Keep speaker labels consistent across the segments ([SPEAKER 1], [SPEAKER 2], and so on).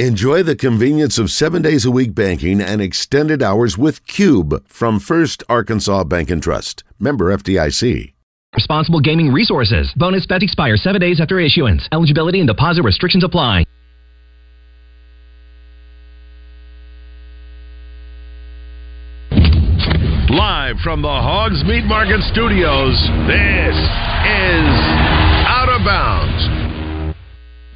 [SPEAKER 1] Enjoy the convenience of seven days a week banking and extended hours with Cube from First Arkansas Bank and Trust. Member FDIC.
[SPEAKER 2] Responsible gaming resources. Bonus bet expires seven days after issuance. Eligibility and deposit restrictions apply.
[SPEAKER 3] Live from the Hogs Meat Market Studios, this is Out of Bounds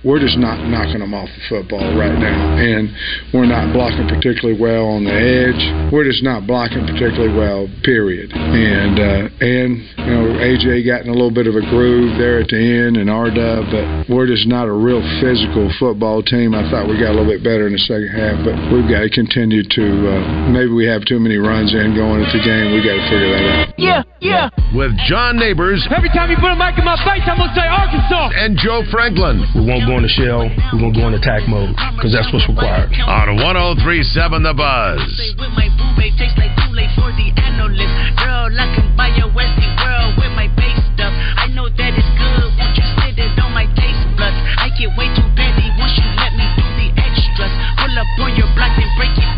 [SPEAKER 4] we're just not knocking them off the football right now. And we're not blocking particularly well on the edge. We're just not blocking particularly well, period. And, uh, and you know, AJ got in a little bit of a groove there at the end and Arda, but we're just not a real physical football team. I thought we got a little bit better in the second half, but we've got to continue to, uh, maybe we have too many runs in going into the game. we got to figure that out.
[SPEAKER 5] Yeah, yeah.
[SPEAKER 3] With John Neighbors.
[SPEAKER 5] Every time you put a mic in my face, I'm going to say Arkansas.
[SPEAKER 3] And Joe Franklin.
[SPEAKER 6] We won't go in the shell. We're going to go in attack mode because that's what's required.
[SPEAKER 3] On 1037 The Buzz. Girl, I can buy your Westie world with my base stuff. I know that it's good. Won't you sit it on my taste buds? I get way too petty once you let me do the extras. Pull up on your block and break it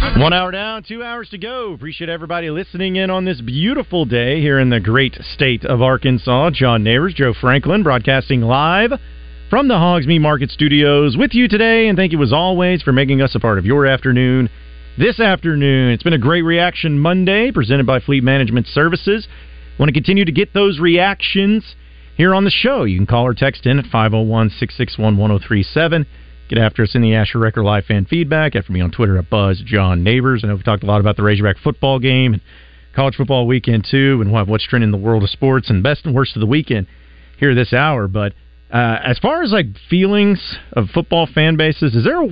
[SPEAKER 7] One hour down, two hours to go. Appreciate everybody listening in on this beautiful day here in the great state of Arkansas. John Neighbors, Joe Franklin, broadcasting live from the Hogs Meat Market Studios with you today. And thank you as always for making us a part of your afternoon. This afternoon, it's been a great reaction Monday presented by Fleet Management Services. Want to continue to get those reactions here on the show? You can call or text in at 501 661 1037. Get after us in the Asher Record Live fan feedback. After me on Twitter at Buzz John Neighbors. I know we've talked a lot about the Razorback football game and college football weekend too, and we'll what's trending in the world of sports and best and worst of the weekend here this hour. But uh, as far as like feelings of football fan bases, is there a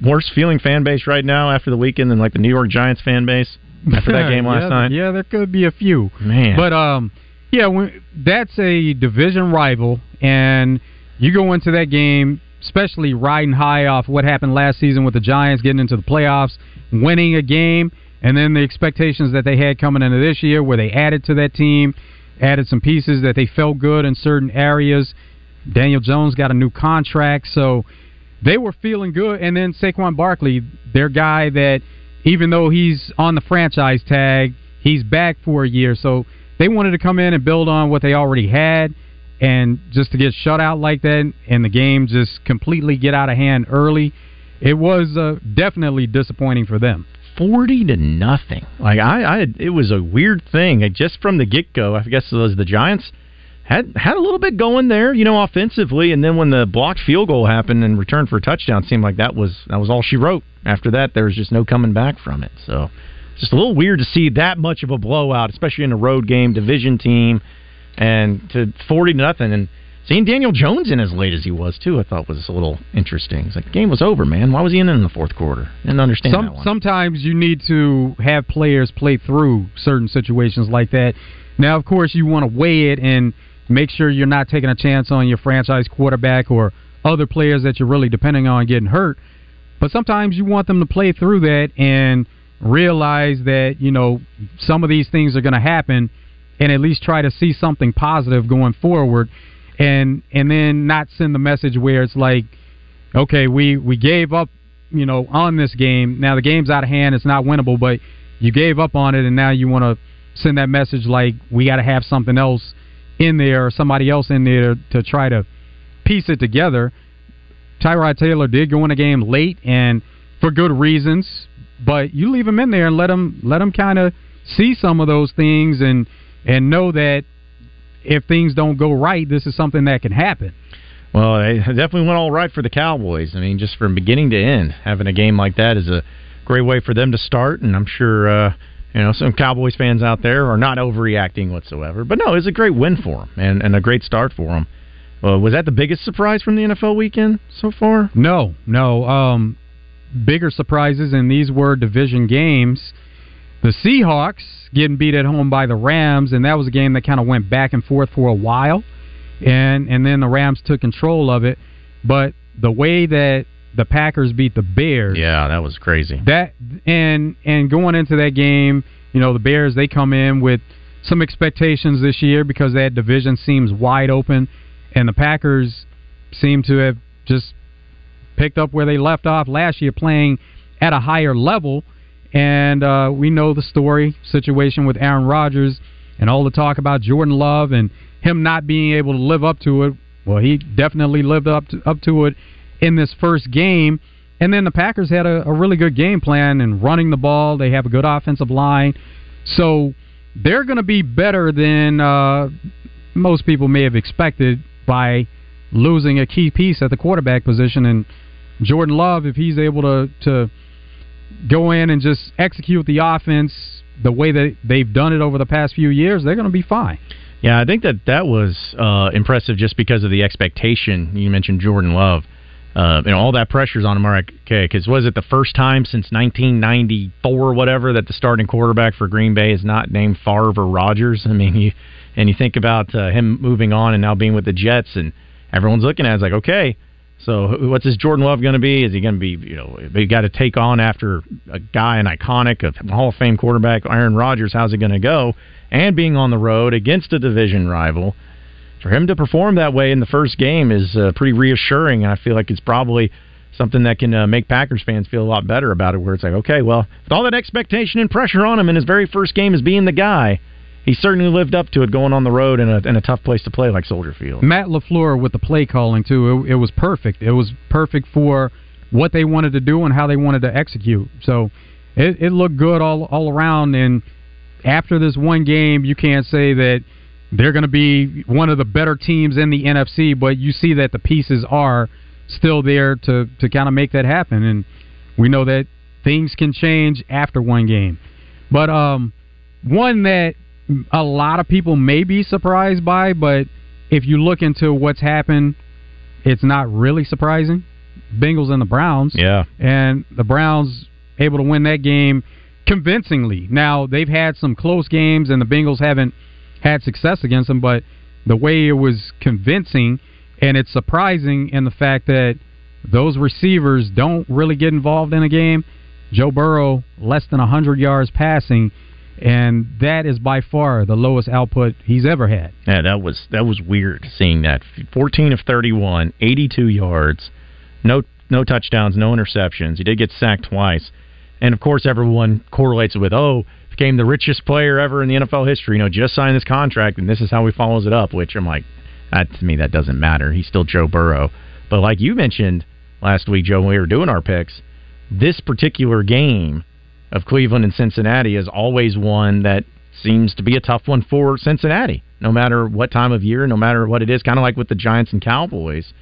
[SPEAKER 7] worse feeling fan base right now after the weekend than like the New York Giants fan base after that game last
[SPEAKER 8] yeah,
[SPEAKER 7] night?
[SPEAKER 8] Yeah, there could be a few.
[SPEAKER 7] Man,
[SPEAKER 8] but um, yeah, when, that's a division rival, and you go into that game especially riding high off what happened last season with the Giants getting into the playoffs, winning a game, and then the expectations that they had coming into this year where they added to that team, added some pieces that they felt good in certain areas. Daniel Jones got a new contract, so they were feeling good. And then Saquon Barkley, their guy that even though he's on the franchise tag, he's back for a year. So they wanted to come in and build on what they already had and just to get shut out like that and the game just completely get out of hand early, it was uh, definitely disappointing for them.
[SPEAKER 7] Forty to nothing. Like I, I, it was a weird thing. Just from the get go, I guess it was the Giants had had a little bit going there, you know, offensively, and then when the blocked field goal happened and returned for a touchdown, seemed like that was that was all she wrote. After that, there was just no coming back from it. So, just a little weird to see that much of a blowout, especially in a road game, division team and to forty to nothing. And seeing Daniel Jones in as late as he was too, I thought was a little interesting. It's like the game was over, man. Why was he in in the fourth quarter? Didn't understand
[SPEAKER 8] Some,
[SPEAKER 7] that one.
[SPEAKER 8] Sometimes you need to have players play through certain situations like that. Now, of course, you want to weigh it and make sure you're not taking a chance on your franchise quarterback or other players that you're really depending on getting hurt. But sometimes you want them to play through that and realize that you know some of these things are going to happen and at least try to see something positive going forward. And and then not send the message where it's like okay we we gave up you know on this game. Now the game's out of hand. It's not winnable but you gave up on it and now you want to send that message like we got to have something else in there or somebody else in there to try to piece it together. Tyrod Taylor did go in a game late and for good reasons but you leave him in there and let him let him kind of see some of those things and and know that if things don't go right, this is something that can happen.
[SPEAKER 7] Well, it definitely went all right for the Cowboys. I mean, just from beginning to end, having a game like that is a great way for them to start, and I'm sure uh, You know, some Cowboys fans out there are not overreacting whatsoever. But no, it was a great win for them and, and a great start for them. Uh, was that the biggest surprise from the NFL weekend so far?
[SPEAKER 8] No, no. Um, bigger surprises, and these were division games. The Seahawks getting beat at home by the Rams, and that was a game that kind of went back and forth for a while, and and then the Rams took control of it. But the way that the Packers beat the Bears,
[SPEAKER 7] yeah, that was crazy.
[SPEAKER 8] That and and going into that game, you know, the Bears they come in with some expectations this year because that division seems wide open, and the Packers seem to have just picked up where they left off last year, playing at a higher level. And uh, we know the story situation with Aaron Rodgers and all the talk about Jordan Love and him not being able to live up to it. Well, he definitely lived up to, up to it in this first game. And then the Packers had a, a really good game plan and running the ball. They have a good offensive line. So they're going to be better than uh, most people may have expected by losing a key piece at the quarterback position. And Jordan Love, if he's able to, to go in and just execute the offense the way that they've done it over the past few years, they're going to be fine.
[SPEAKER 7] Yeah, I think that that was uh, impressive just because of the expectation. You mentioned Jordan Love. Uh, you know, all that pressure's on him. Okay, because was it the first time since 1994 or whatever that the starting quarterback for Green Bay is not named Favre or Rodgers? I mean, you and you think about uh, him moving on and now being with the Jets, and everyone's looking at it, it's like, okay, so what's this Jordan Love going to be? Is he going to be, you know, they got to take on after a guy, an iconic, a Hall of Fame quarterback, Aaron Rodgers? How's it going to go? And being on the road against a division rival for him to perform that way in the first game is uh, pretty reassuring. And I feel like it's probably something that can uh, make Packers fans feel a lot better about it. Where it's like, okay, well, with all that expectation and pressure on him in his very first game as being the guy, he certainly lived up to it going on the road in a, in a tough place to play like Soldier Field.
[SPEAKER 8] Matt LaFleur with the play calling too, it, it was perfect. It was perfect for what they wanted to do and how they wanted to execute. So it, it looked good all all around. And after this one game, you can't say that they're going to be one of the better teams in the NFC, but you see that the pieces are still there to to kind of make that happen. And we know that things can change after one game. But um, one that a lot of people may be surprised by, but if you look into what's happened, it's not really surprising. Bengals and the Browns.
[SPEAKER 7] Yeah.
[SPEAKER 8] And the Browns able to win that game convincingly. Now, they've had some close games and the Bengals haven't had success against them, but the way it was convincing and it's surprising in the fact that those receivers don't really get involved in a game. Joe Burrow less than 100 yards passing and that is by far the lowest output he's ever had.
[SPEAKER 7] Yeah, that was that was weird seeing that. 14 of 31, 82 yards, no no touchdowns, no interceptions. He did get sacked twice. And of course everyone correlates it with, "Oh, became the richest player ever in the NFL history, you know, just signed this contract and this is how he follows it up," which I'm like, that to me that doesn't matter. He's still Joe Burrow. But like you mentioned last week, Joe, when we were doing our picks, this particular game of Cleveland and Cincinnati is always one that seems to be a tough one for Cincinnati, no matter what time of year, no matter what it is. Kind of like with the Giants and Cowboys.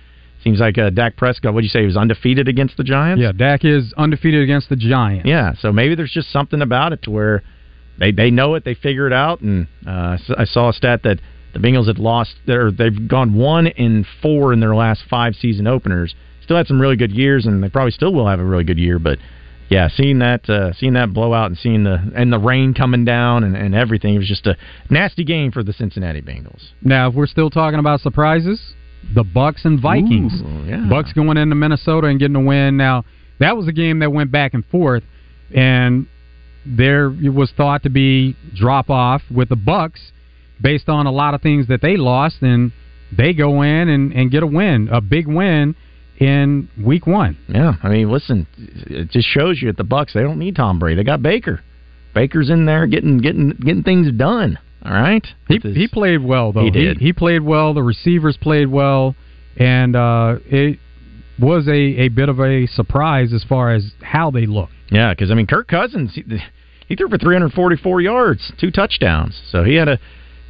[SPEAKER 7] Seems like uh, Dak Prescott, what do you say, he was undefeated against the Giants?
[SPEAKER 8] Yeah, Dak is undefeated against the Giants.
[SPEAKER 7] Yeah, so maybe there's just something about it to where they they know it, they figure it out. And uh, I saw a stat that the Bengals had lost, or they've gone one in four in their last five season openers. Still had some really good years, and they probably still will have a really good year, but yeah, seeing that uh, seeing that blowout and seeing the and the rain coming down and, and everything, it was just a nasty game for the Cincinnati Bengals.
[SPEAKER 8] Now, if we're still talking about surprises, the Bucks and Vikings.
[SPEAKER 7] Ooh, yeah.
[SPEAKER 8] Bucks going into Minnesota and getting a win. Now, that was a game that went back and forth, and there was thought to be drop off with the Bucks based on a lot of things that they lost, and they go in and, and get a win, a big win in week one.
[SPEAKER 7] Yeah, I mean, listen, it just shows you at the Bucks they don't need Tom Brady. They got Baker. Baker's in there getting getting getting things done. All right,
[SPEAKER 8] he he played well though.
[SPEAKER 7] He did.
[SPEAKER 8] He, he, played well. The receivers played well, and uh, it was a a bit of a surprise as far as how they looked.
[SPEAKER 7] Yeah, because I mean, Kirk Cousins he, he threw for 344 yards, two touchdowns, so he had a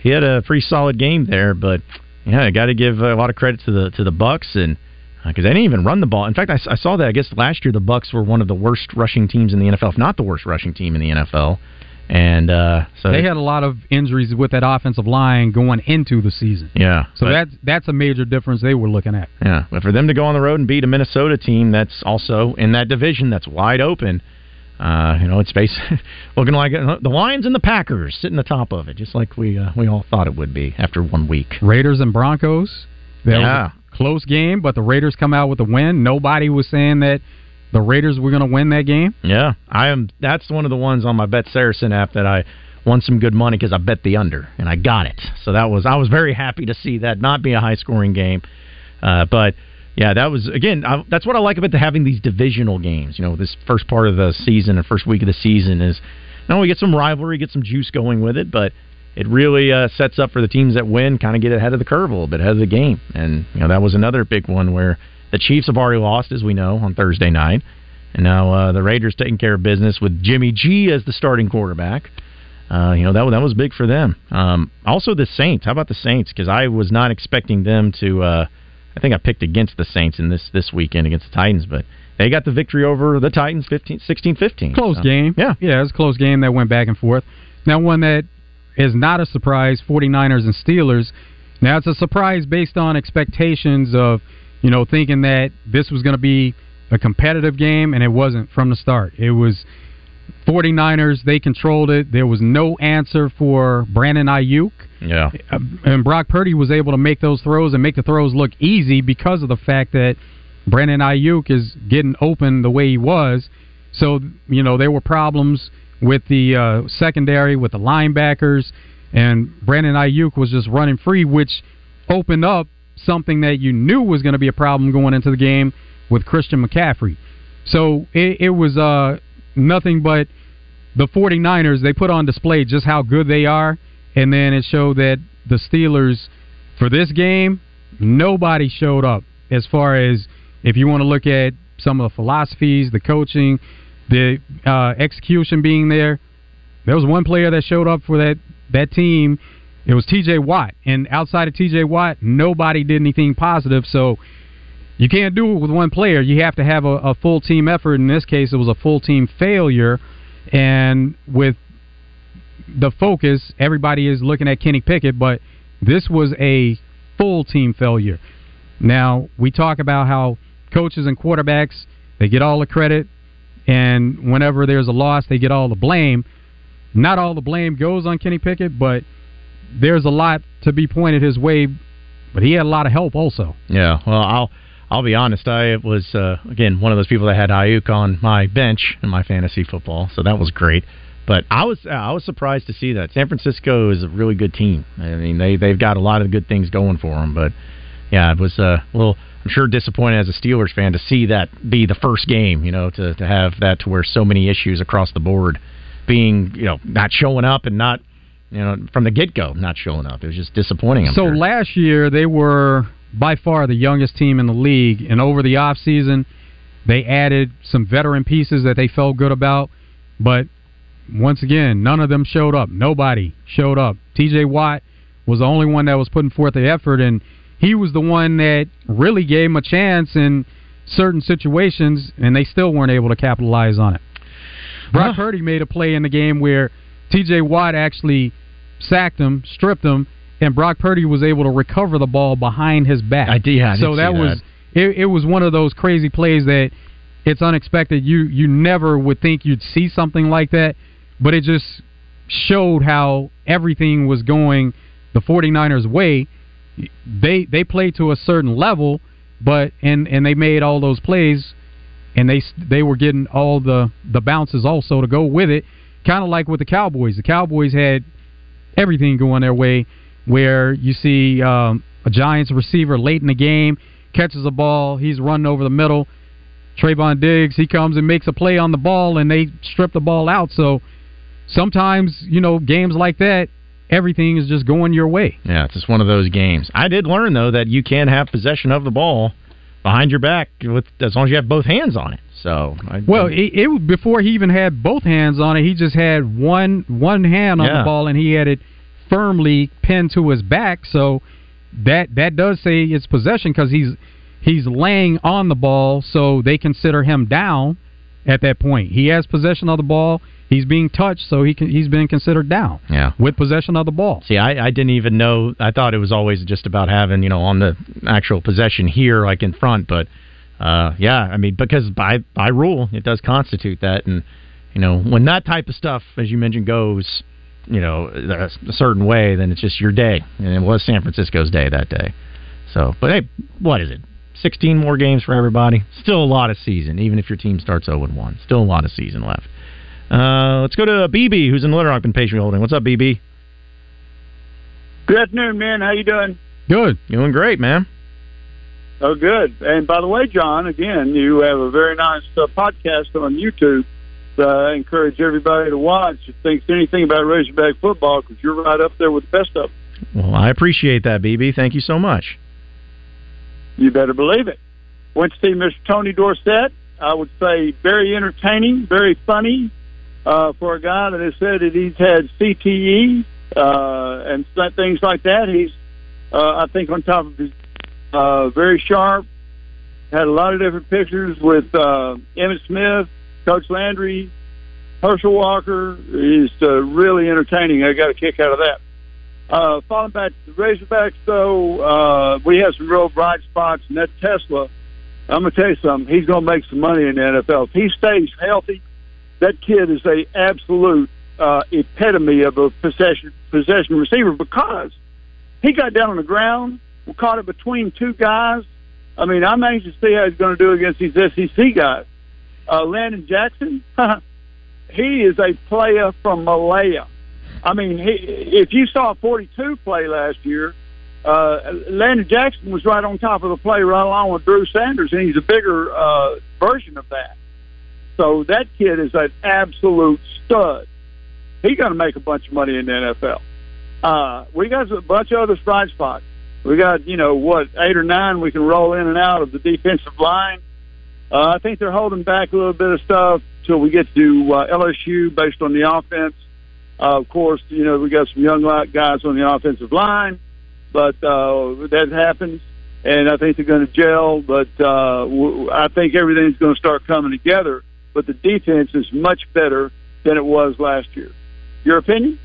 [SPEAKER 7] he had a pretty solid game there. But yeah, I got to give a lot of credit to the to the Bucks and because uh, they didn't even run the ball. In fact, I, I, saw that. I guess last year the Bucks were one of the worst rushing teams in the NFL, if not the worst rushing team in the NFL. and uh, so
[SPEAKER 8] they had a lot of injuries with that offensive line going into the season.
[SPEAKER 7] yeah.
[SPEAKER 8] So
[SPEAKER 7] but-
[SPEAKER 8] that's that's a major difference they were looking at.
[SPEAKER 7] Yeah, but for them to go on the road and beat a Minnesota team that's also in that division that's wide open, uh, you know, it's base looking like uh, the Lions and the Packers sitting the top of it, just like we uh, we all thought it would be after one week.
[SPEAKER 8] Raiders and Broncos. That
[SPEAKER 7] Yeah.
[SPEAKER 8] was close game, but the Raiders come out with a win. Nobody was saying that the Raiders were going to win that game.
[SPEAKER 7] Yeah, I am. That's one of the ones on my Bet Saracen app that I won some good money because I bet the under and I got it. So that was I was very happy to see that not be a high scoring game, uh, but. Yeah, that was again. I, that's what I like about the, having these divisional games. You know, this first part of the season and first week of the season is not only get some rivalry, get some juice going with it, but it really uh, sets up for the teams that win, kind of get ahead of the curve a little bit, ahead of the game. And you know, that was another big one where the Chiefs have already lost, as we know, on Thursday night, and now uh, the Raiders taking care of business with Jimmy G as the starting quarterback. Uh, you know that that was big for them. Um, also, the Saints. How about the Saints? Because I was not expecting them to. Uh, I think I picked against the Saints in this this weekend against the Titans, but they got the victory over the Titans 15, 16-15.
[SPEAKER 8] Close
[SPEAKER 7] So,
[SPEAKER 8] game.
[SPEAKER 7] Yeah.
[SPEAKER 8] Yeah, it was a close game that went back and forth. Now, one that is not a surprise 49ers and Steelers. Now, it's a surprise based on expectations of, you know, thinking that this was going to be a competitive game, and it wasn't from the start. It was 49ers, they controlled it. There was no answer for Brandon Aiyuk.
[SPEAKER 7] Yeah.
[SPEAKER 8] Uh, and Brock Purdy was able to make those throws and make the throws look easy because of the fact that Brandon Aiyuk is getting open the way he was. So you know there were problems with the uh, secondary, with the linebackers, and Brandon Aiyuk was just running free, which opened up something that you knew was going to be a problem going into the game with Christian McCaffrey. So it, it was uh, nothing but the 49ers, they put on display just how good they are, and then it showed that the Steelers, for this game, nobody showed up as far as if you want to look at some of the philosophies, the coaching, the uh, execution being there. There was one player that showed up for that, that team. It was T.J. Watt, and outside of T.J. Watt, nobody did anything positive. So you can't do it with one player. You have to have a, a full team effort. In this case, it was a full team failure. And with the focus, everybody is looking at Kenny Pickett, but this was a full team failure. Now, we talk about how coaches and quarterbacks, they get all the credit, and whenever there's a loss, they get all the blame. Not all the blame goes on Kenny Pickett, but there's a lot to be pointed his way, but he had a lot of help also.
[SPEAKER 7] Yeah, well, I'll I'll be honest. I was uh, again one of those people that had Aiyuk on my bench in my fantasy football, so that was great. But I was I was surprised to see that San Francisco is a really good team. I mean, they they've got a lot of good things going for them. But yeah, it was uh, a little. I'm sure disappointed as a Steelers fan to see that be the first game. You know, to to have that to where so many issues across the board being you know not showing up and not you know from the get go not showing up. It was just disappointing. I'm
[SPEAKER 8] so
[SPEAKER 7] sure.
[SPEAKER 8] last year they were by far the youngest team in the league, and over the off season they added some veteran pieces that they felt good about, but once again, none of them showed up. Nobody showed up. T.J. Watt was the only one that was putting forth the effort, and he was the one that really gave him a chance in certain situations, and they still weren't able to capitalize on it. Brock Purdy made a play in the game where T.J. Watt actually sacked him, stripped him, and Brock Purdy was able to recover the ball behind his back.
[SPEAKER 7] I did- I
[SPEAKER 8] so that
[SPEAKER 7] that.
[SPEAKER 8] was it, it was one of those crazy plays that it's unexpected. You you never would think you'd see something like that, but it just showed how everything was going the 49ers way. They they played to a certain level, but and and they made all those plays and they they were getting all the the bounces also to go with it. Kind of like with the Cowboys. The Cowboys had everything going their way, where you see um, a Giants receiver late in the game catches a ball, he's running over the middle. Trevon Diggs, he comes and makes a play on the ball, and they strip the ball out. So sometimes, you know, games like that, everything is just going your way.
[SPEAKER 7] Yeah, it's just one of those games. I did learn though that you can have possession of the ball behind your back with as long as you have both hands on it. So, I,
[SPEAKER 8] Well, it, it before he even had both hands on it, he just had one one hand on
[SPEAKER 7] Yeah.
[SPEAKER 8] the ball and he had it firmly pinned to his back. So that that does say it's possession because he's he's laying on the ball, so they consider him down. at that point. He has possession of the ball. He's being touched, so he can, he's been considered down.
[SPEAKER 7] Yeah.
[SPEAKER 8] with possession of the ball.
[SPEAKER 7] See, I, I didn't even know. I thought it was always just about having you know on the actual possession here, like in front. But uh, yeah, I mean because by by rule it does constitute that, and you know when that type of stuff, as you mentioned, goes you know a certain way, then it's just your day, and it was San Francisco's day that day. So, but hey, what is it? 16 more games for everybody. Still a lot of season, even if your team starts 0 1. Still a lot of season left. Uh, let's go to BB, who's in Little Rock, been patiently holding. What's up, BB?
[SPEAKER 9] Good afternoon, man. How you doing?
[SPEAKER 8] Good.
[SPEAKER 7] Doing great, man.
[SPEAKER 9] Oh, good. And by the way, John, again, you have a very nice uh, podcast on YouTube. Uh, I encourage everybody to watch if thinks anything about Razorback football because you're right up there with the best of them.
[SPEAKER 7] Well, I appreciate that, BB. Thank you so much.
[SPEAKER 9] You better believe it. Went to see Mr. Tony Dorsett. I would say very entertaining, very funny uh, for a guy that has said that he's had CTE uh, and things like that. He's, uh, I think, on top of his uh, very sharp. Had a lot of different pictures with uh, Emmitt Smith, Coach Landry, Herschel Walker. He's uh, really entertaining. I got a kick out of that. Uh, falling back to the Razorbacks, though, uh, we have some real bright spots, and that TeSlaa, I'm going to tell you something, he's going to make some money in the NFL. If he stays healthy, that kid is a absolute uh, epitome of a possession, possession receiver because he got down on the ground, caught it between two guys. I mean, I'm anxious to see how he's going to do against these SEC guys. Uh, Landon Jackson, he is a player from Malaya. I mean, he, if you saw 42 play last year, uh, Landon Jackson was right on top of the play right along with Drew Sanders, and he's a bigger uh, version of that. So that kid is an absolute stud. He's going to make a bunch of money in the NFL. Uh, we got a bunch of other bright spots. We got, you know, what, eight or nine we can roll in and out of the defensive line. Uh, I think they're holding back a little bit of stuff till we get to uh, LSU based on the offense. Uh, of course, you know, we got some young guys on the offensive line, but uh, that happens, and I think they're going to gel. But uh, I think everything's going to start coming together. But the defense is much better than it was last year. Your opinion?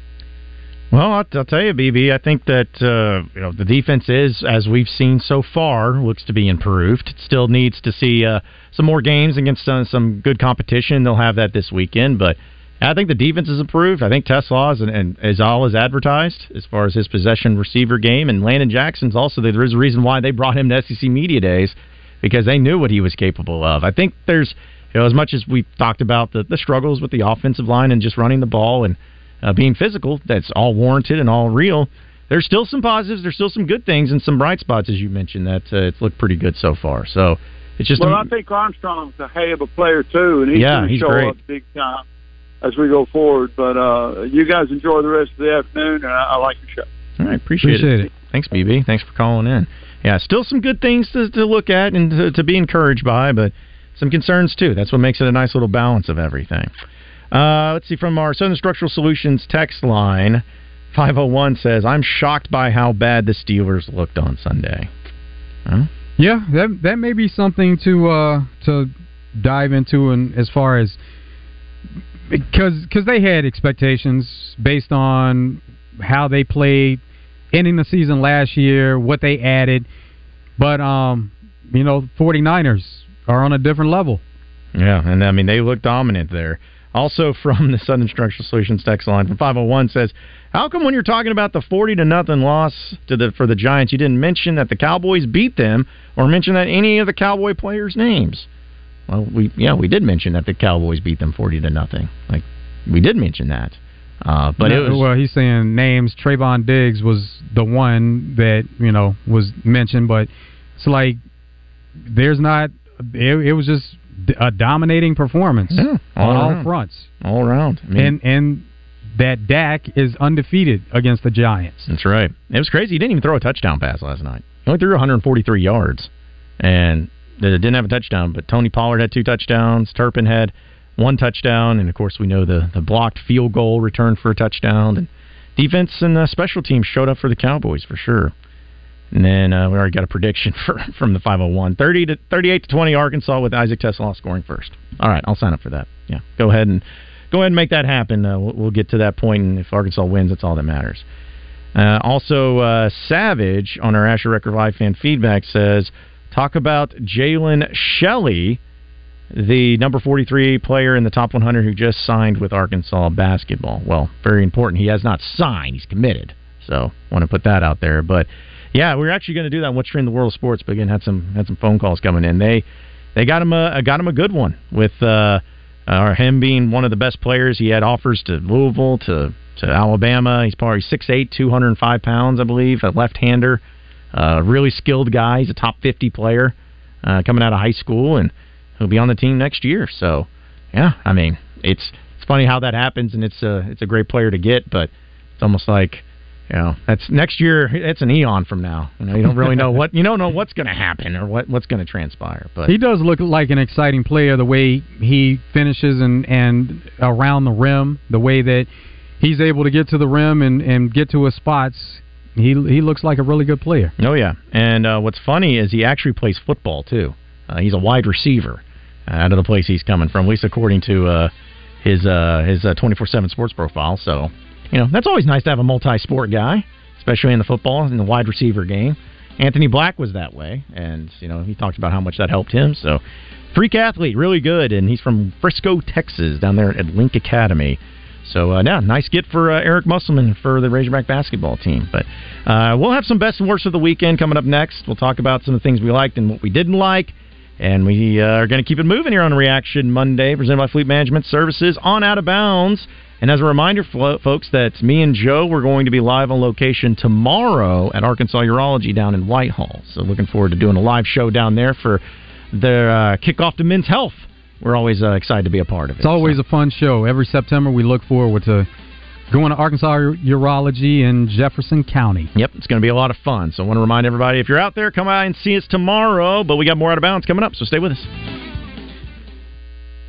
[SPEAKER 7] Well, I'll, I'll tell you, BB. I think that uh, you know the defense is, as we've seen so far, looks to be improved. It still needs to see uh, some more games against some, some good competition. They'll have that this weekend, but I think the defense is improved. I think TeSlaa is, and, and is all as advertised as far as his possession receiver game. And Landon Jackson's also there is a reason why they brought him to SEC media days because they knew what he was capable of. I think there's you know as much as we talked about the, the struggles with the offensive line and just running the ball and uh, being physical, that's all warranted and all real. There's still some positives. There's still some good things and some bright spots, as you mentioned. That uh, it's looked pretty good so far. So it's just
[SPEAKER 9] well,
[SPEAKER 7] a,
[SPEAKER 9] I think Armstrong's a hell of a player too, and he's
[SPEAKER 7] yeah,
[SPEAKER 9] going to show
[SPEAKER 7] great.
[SPEAKER 9] up big time as we go forward. But uh, you guys enjoy the rest of the afternoon, and I, I like your show.
[SPEAKER 7] All right, appreciate,
[SPEAKER 8] Appreciate it.
[SPEAKER 7] Thanks, BB. Thanks for calling in. Yeah, still some good things to, to look at and to, to be encouraged by, but some concerns too. That's what makes it a nice little balance of everything. Uh, let's see from our Southern Structural Solutions text line. 501 says, I'm shocked by how bad the Steelers looked on Sunday. Huh?
[SPEAKER 8] Yeah, that that may be something to uh, to dive into, and as far as because because they had expectations based on how they played, ending the season last year, what they added, but um, you know, 49ers are on a different level.
[SPEAKER 7] Yeah, and I mean they look dominant there. Also from the Southern Structural Solutions text line from 501 says, "How come when you're talking about the 40 to nothing loss to the for the Giants, you didn't mention that the Cowboys beat them or mention that any of the Cowboy players' names?" Well, we yeah we did mention that the Cowboys beat them 40 to nothing. Like we did mention that. Uh, but
[SPEAKER 8] No,
[SPEAKER 7] it was
[SPEAKER 8] well, he's saying names. Trevon Diggs was the one that you know was mentioned, but it's like there's not. It, it was just a dominating performance
[SPEAKER 7] Yeah, all
[SPEAKER 8] on all fronts,
[SPEAKER 7] all around. I mean,
[SPEAKER 8] and and that Dak is undefeated against the Giants.
[SPEAKER 7] That's right. It was crazy. He didn't even throw a touchdown pass last night. He only threw 143 yards, and they didn't have a touchdown. But Tony Pollard had two touchdowns. Turpin had one touchdown, and of course we know the the blocked field goal return for a touchdown. And defense and uh, special teams showed up for the Cowboys for sure. And then uh, we already got a prediction for from the 501. 30 to 38 to 20 Arkansas with Isaac TeSlaa scoring first. All right, I'll sign up for that. Yeah, go ahead and go ahead and make that happen. Uh, we'll, we'll, get to that point, and if Arkansas wins, that's all that matters. Uh, also, uh, Savage on our Asher Record Live fan feedback says, talk about Jalen Shelley, the number 43 player in the top 100 who just signed with Arkansas basketball. Well, very important. He has not signed; he's committed. So, want to put that out there. But yeah, we are actually going to do that. What's trending in the world of sports? But again, had some had some phone calls coming in. They they got him a got him a good one with uh, uh, him being one of the best players. He had offers to Louisville to to Alabama. He's probably 6'8", 205 pounds, I believe, a left-hander. Uh, really skilled guy. He's a top 50 player uh, coming out of high school, and he'll be on the team next year. So, yeah, I mean, it's it's funny how that happens, and it's a it's a great player to get, but it's almost like know that's next year. It's an eon from now. You know, you don't really know what you don't know what's going to happen or what what's going to transpire. But
[SPEAKER 8] he does look like an exciting player. The way he finishes and and around the rim, the way that he's able to get to the rim and, and get to his spots. He he looks like a really good player.
[SPEAKER 7] Oh yeah, and uh, what's funny is he actually plays football too. Uh, he's a wide receiver uh, out of the place he's coming from, at least according to uh, his uh, his uh, twenty four seven sports profile. So you know that's always nice to have a multi sport guy, especially in the football and the wide receiver game. Anthony Black was that way, and you know he talked about how much that helped him. So freak athlete, really good, and he's from Frisco, Texas, down there at Link Academy. So, uh, yeah, nice get for uh, Eric Musselman for the Razorback basketball team. But uh, we'll have some best and worst of the weekend coming up next. We'll talk about some of the things we liked and what we didn't like. And we uh, are going to keep it moving here on Reaction Monday, presented by Fleet Management Services on Out of Bounds. And as a reminder, folks, that me and Joe we're going to be live on location tomorrow at Arkansas Urology down in Whitehall. So looking forward to doing a live show down there for their uh, kickoff to Men's Health we're always uh, excited to be a part of it.
[SPEAKER 8] It's always so. a fun show. Every September, we look forward to going to Arkansas Urology in Jefferson County.
[SPEAKER 7] Yep, it's going to be a lot of fun. So I want to remind everybody if you're out there, come out and see us tomorrow. But we got more out of bounds coming up, so stay with us.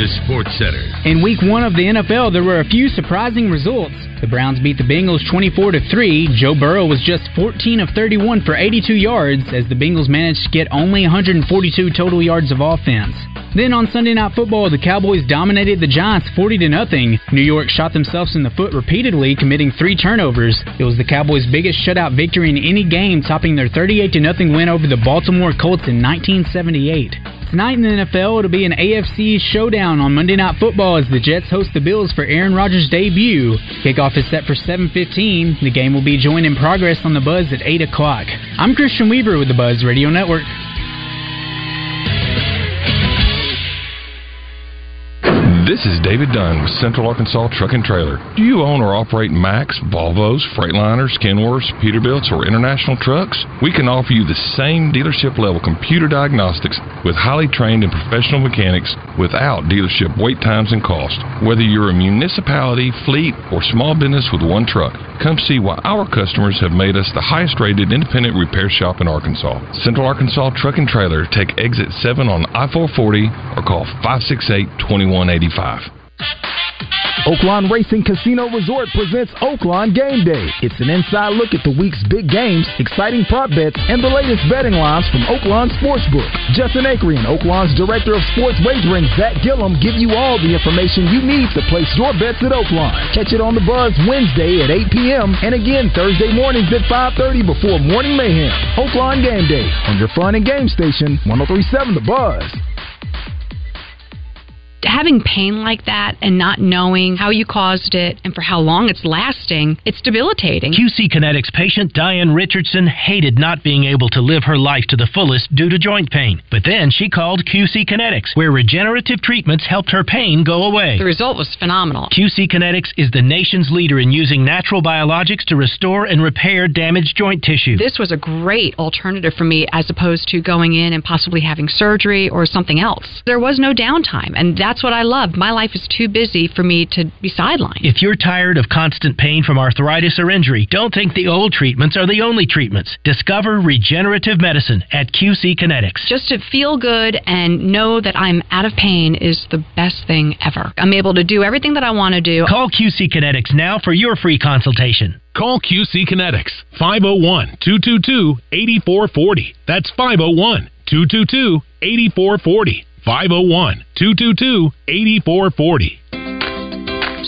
[SPEAKER 10] is Sports Center.
[SPEAKER 11] In week one of the NFL, there were a few surprising results. The Browns beat the Bengals 24 to 3. Joe Burrow was just 14 of 31 for 82 yards as the Bengals managed to get only 142 total yards of offense. Then on Sunday Night Football, the Cowboys dominated the Giants 40 to nothing. New York shot themselves in the foot repeatedly, committing three turnovers. It was the Cowboys' biggest shutout victory in any game, topping their 38 to nothing win over the Baltimore Colts in 1978. Tonight in the NFL, it'll be an AFC showdown on Monday Night Football as the Jets host the Bills for Aaron Rodgers' debut. Kickoff is set for 7:15. The game will be joined in progress on the Buzz at 8 o'clock. I'm Christian Weaver with the Buzz Radio Network.
[SPEAKER 10] This is David Dunn with Central Arkansas Truck and Trailer. Do you own or operate Macks, Volvos, Freightliners, Kenworths, Peterbilts, or international trucks? We can offer you the same dealership level computer diagnostics with highly trained and professional mechanics without dealership wait times and cost. Whether you're a municipality, fleet, or small business with one truck, come see why our customers have made us the highest rated independent repair shop in Arkansas. Central Arkansas Truck and Trailer. Take exit 7 on I 440 or call 568 2185 five.
[SPEAKER 12] Oaklawn Racing Casino Resort presents Oaklawn Game Day. It's an inside look at the week's big games, exciting prop bets, and the latest betting lines from Oaklawn Sportsbook. Justin Acree and Oaklawn's Director of Sports Wagering, Zach Gillum, give you all the information you need to place your bets at Oaklawn. Catch it on the Buzz Wednesday at 8 p.m. and again Thursday mornings at 5.30 before Morning Mayhem. Oaklawn Game Day on your fun and game station, 1037 The Buzz
[SPEAKER 13] having pain like that and not knowing how you caused it and for how long it's lasting, it's debilitating.
[SPEAKER 14] QC Kinetics patient Diane Richardson hated not being able to live her life to the fullest due to joint pain. But then she called QC Kinetics, where regenerative treatments helped her pain go away.
[SPEAKER 13] The result was phenomenal.
[SPEAKER 14] QC Kinetics is the nation's leader in using natural biologics to restore and repair damaged joint tissue.
[SPEAKER 13] This was a great alternative for me as opposed to going in and possibly having surgery or something else. There was no downtime, and that's that's what I love. My life is too busy for me to be sidelined.
[SPEAKER 14] If you're tired of constant pain from arthritis or injury, don't think the old treatments are the only treatments. Discover regenerative medicine at QC Kinetics.
[SPEAKER 13] Just to feel good and know that I'm out of pain is the best thing ever. I'm able to do everything that I want to do.
[SPEAKER 14] Call QC Kinetics now for your free consultation.
[SPEAKER 15] Call QC Kinetics 501 222 8440. That's 501 222 8440. 501 222 8440.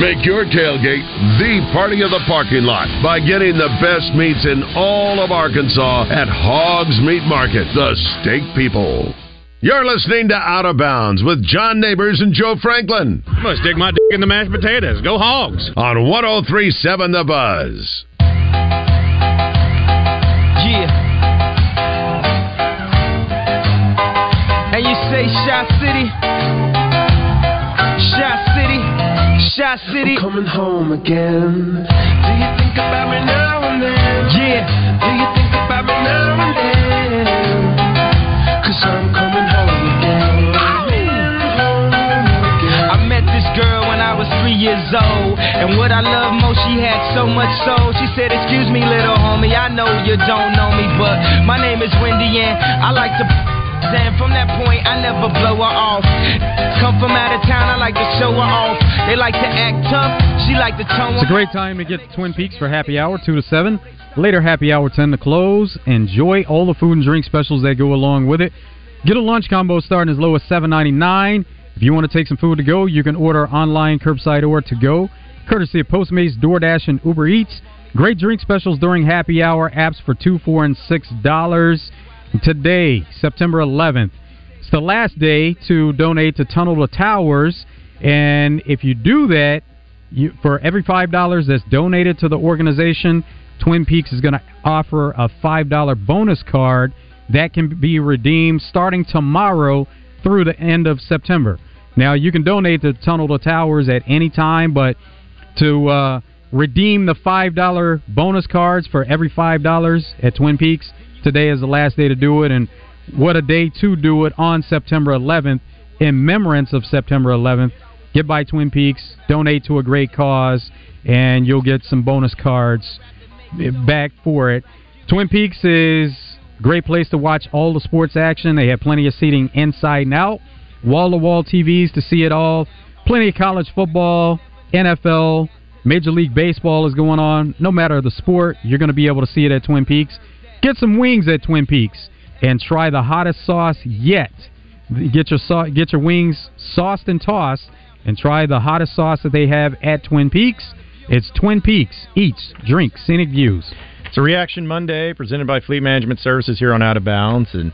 [SPEAKER 1] Make your tailgate the party of the parking lot by getting the best meats in all of Arkansas at Hogs Meat Market, the steak people. You're listening to Out of Bounds with John Neighbors and Joe Franklin.
[SPEAKER 16] Must stick my dick in the mashed potatoes. Go Hogs.
[SPEAKER 1] On 1037 The Buzz.
[SPEAKER 17] Yeah. And you say Shot City? Shot Shot City?
[SPEAKER 18] I'm coming home again. Do you think about me now and then?
[SPEAKER 17] Yeah.
[SPEAKER 18] Do you think about me now and then? Cause I'm coming home again.
[SPEAKER 17] I met this girl when I was three years old. And what I love most, she had so much soul. She said, Excuse me, little homie, I know you don't know me, but my name is Wendy, and I like to. And from that point, I never blow her off. Come from out of town, I like to show her off. They like to act tough, she like to tone
[SPEAKER 8] It's a great time to get to Twin Peaks for happy hour, 2 to 7. Later happy hour, 10 to close. Enjoy all the food and drink specials that go along with it. Get a lunch combo starting as low as $7.99. If you want to take some food to go, you can order online, curbside, or to go. Courtesy of Postmates, DoorDash, and Uber Eats. Great drink specials during happy hour. Apps for two, four, and six dollars. Today, September 11th, it's the last day to donate to Tunnel to Towers, and if you do that, you, for every five dollars that's donated to the organization, Twin Peaks is going to offer a five dollar bonus card that can be redeemed starting tomorrow through the end of September. Now you can donate to Tunnel to Towers at any time, but to uh, redeem the five dollar bonus cards for every five dollars at Twin Peaks, today is the last day to do it, and what a day to do it on September 11th in remembrance of September 11th. Get by Twin Peaks, donate to a great cause, and you'll get some bonus cards back for it. Twin Peaks is a great place to watch all the sports action. They have plenty of seating inside and out, wall to wall TVs to see it all. Plenty of college football, NFL, Major League Baseball is going on. No matter the sport, you're going to be able to see it at Twin Peaks. Get some wings at Twin Peaks and try the hottest sauce yet. Get your sau- get your wings sauced and tossed and try the hottest sauce that they have at Twin Peaks. It's Twin Peaks. Eats, drink, scenic views.
[SPEAKER 7] It's a Reaction Monday presented by Fleet Management Services here on Out of Bounds. And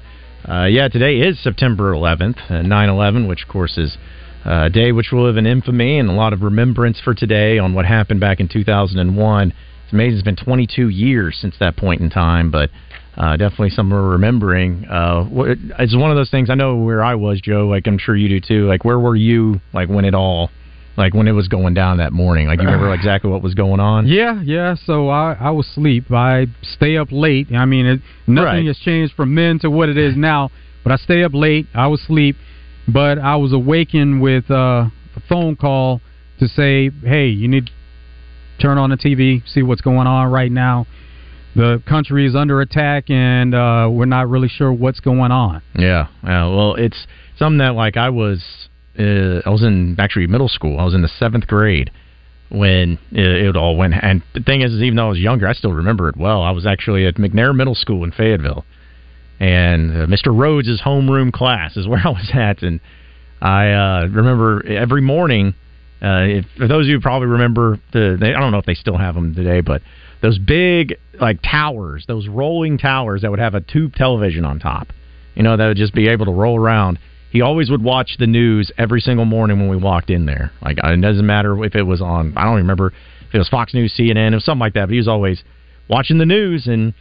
[SPEAKER 7] uh, yeah, today is September 11th, uh, 9 11, which of course is uh, a day which will live in infamy and a lot of remembrance for today on what happened back in 2001. It's amazing it's been 22 years since that point in time, but uh, definitely something we're remembering. Uh, it's one of those things. I know where I was, Joe. Like I'm sure you do too. Like where were you? Like when it all, like when it was going down that morning. Like you remember exactly what was going on.
[SPEAKER 8] Yeah, yeah. So I I was asleep. I stay up late. I mean, it, nothing
[SPEAKER 7] Right.
[SPEAKER 8] has changed from then to what it is now. But I stay up late. I was asleep, but I was awakened with uh, a phone call to say, "Hey, you need to turn on the TV, see what's going on right now. The country is under attack, and uh, we're not really sure what's going on."
[SPEAKER 7] Yeah, yeah. Well, it's something that like I was uh, I was in actually middle school. I was in the seventh grade when it, it all went. And the thing is, is, even though I was younger, I still remember it well. I was actually at McNair Middle School in Fayetteville, and uh, Mr. Rhodes' homeroom class is where I was at, and I uh, remember every morning. Uh, if, for those of you who probably remember the, they, I don't know if they still have them today, but those big like towers, those rolling towers that would have a tube television on top, you know, that would just be able to roll around. He always would watch the news every single morning when we walked in there. Like it doesn't matter if it was on, I don't remember if it was Fox News, CNN, or something like that. But he was always watching the news, and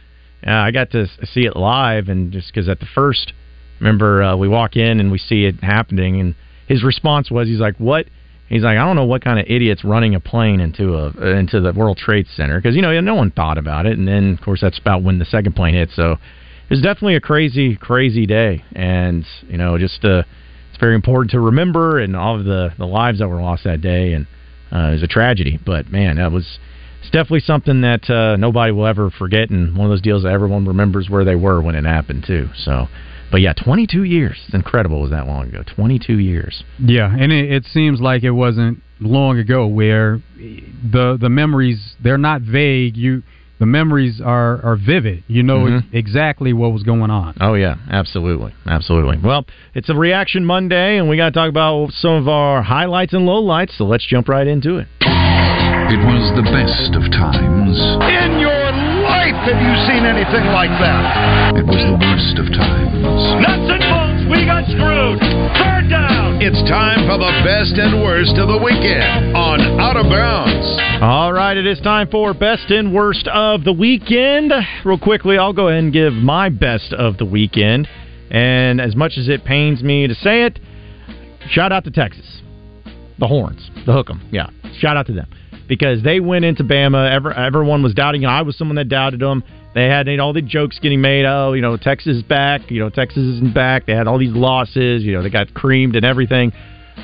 [SPEAKER 7] uh, I got to see it live. And just because at the first, remember uh, we walk in and we see it happening, and his response was, he's like, "What?" He's like, I don't know what kind of idiots running a plane into a into the World Trade Center because you know no one thought about it, and then of course that's about when the second plane hit. So it was definitely a crazy, crazy day, and you know just uh, it's very important to remember and all of the the lives that were lost that day, and uh, it was a tragedy. But man, that was it's definitely something that uh, nobody will ever forget, and one of those deals that everyone remembers where they were when it happened too. So. But yeah, 22 years. It's incredible. It was that long ago? 22 years.
[SPEAKER 8] Yeah, and it, it seems like it wasn't long ago where the the memories they're not vague. You the memories are are vivid. You know
[SPEAKER 7] Mhm.
[SPEAKER 8] exactly what was going on.
[SPEAKER 7] Oh yeah, absolutely, absolutely. Well, it's a reaction Monday, and we got to talk about some of our highlights and lowlights. So let's jump right into it.
[SPEAKER 19] It was the best of times.
[SPEAKER 20] In your life have you seen anything like that?
[SPEAKER 19] It was the worst of times.
[SPEAKER 20] Nuts and bolts, we got screwed. Third down.
[SPEAKER 1] It's time for the best and worst of the weekend on Out of Bounds.
[SPEAKER 7] All right, it is time for best and worst of the weekend. Real quickly, I'll go ahead and give my best of the weekend. And as much as it pains me to say it, shout out to Texas, the Horns, the Hook'em. Yeah, shout out to them because they went into Bama. Ever, everyone was doubting. I was someone that doubted them. They had you know, all the jokes getting made. Oh, you know, Texas is back. You know, Texas isn't back. They had all these losses. You know, they got creamed and everything.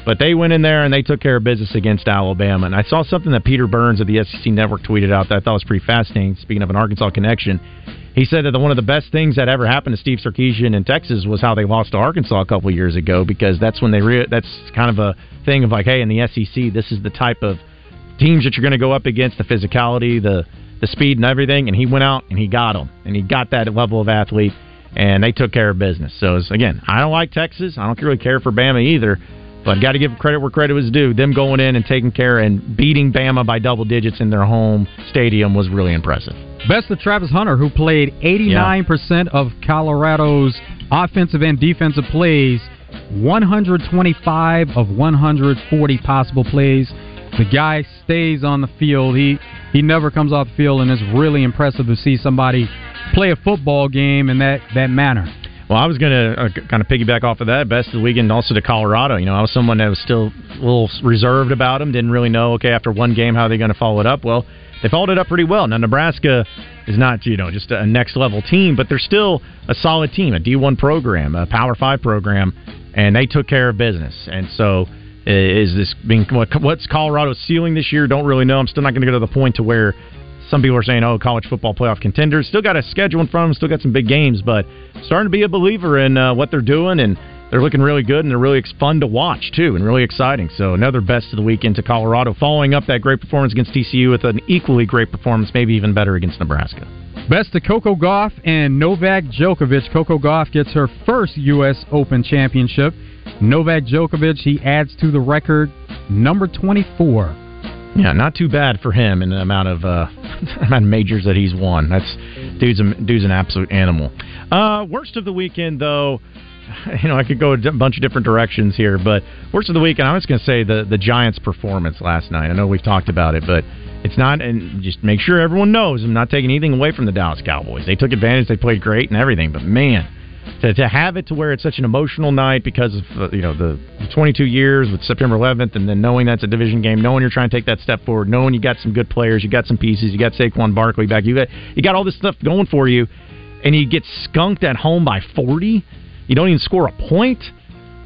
[SPEAKER 7] But they went in there and they took care of business against Alabama. And I saw something that Peter Burns of the SEC Network tweeted out that I thought was pretty fascinating. Speaking of an Arkansas connection, he said that one of the best things that ever happened to Steve Sarkisian in Texas was how they lost to Arkansas a couple years ago because that's when they re- that's kind of a thing of like, hey, in the SEC, this is the type of teams that you're going to go up against, the physicality, the the speed, and everything. And he went out and he got them, and he got that level of athlete, and they took care of business. So it's, again, I don't like Texas. I don't really care for Bama either. But I've got to give credit where credit was due. Them going in and taking care and beating Bama by double digits in their home stadium was really impressive.
[SPEAKER 8] Best of Travis Hunter, who played 89% of Colorado's offensive and defensive plays, 125 of 140 possible plays. The guy stays on the field. He he never comes off the field, and it's really impressive to see somebody play a football game in that, that manner.
[SPEAKER 7] Well, I was going to uh, kind of piggyback off of that. Best of the weekend, also to Colorado. You know, I was someone that was still a little reserved about them. Didn't really know, okay, after one game, how they're going to follow it up. Well, they followed it up pretty well. Now, Nebraska is not, you know, just a next level team, but they're still a solid team, a D1 program, a Power 5 program, and they took care of business. And so, is this being what's Colorado's ceiling this year? Don't really know. I'm still not going to go to the point to where some people are saying, "Oh, college football playoff contenders." Still got a schedule in front of them. Still got some big games, but starting to be a believer in uh, what they're doing, and they're looking really good, and they're really fun to watch too, and really exciting. So another best of the weekend to Colorado, following up that great performance against TCU with an equally great performance, maybe even better against Nebraska.
[SPEAKER 8] Best to Coco Gauff and Novak Djokovic. Coco Gauff gets her first U.S. Open championship. Novak Djokovic, he adds to the record, number 24.
[SPEAKER 7] Yeah, not too bad for him in the amount of uh, amount of majors that he's won. That's dude's a, dude's an absolute animal. Uh, worst of the weekend, though, you know, I could go a bunch of different directions here, but worst of the weekend, I was going to say the the Giants' performance last night. I know we've talked about it, but it's not. And just make sure everyone knows, I'm not taking anything away from the Dallas Cowboys. They took advantage. They played great and everything, but man. To, to have it to where it's such an emotional night because of uh, you know the 22 years with September 11th, and then knowing that's a division game, knowing you're trying to take that step forward, knowing you got some good players, you got some pieces, you got Saquon Barkley back, you got you got all this stuff going for you, and you get skunked at home by 40. You don't even score a point.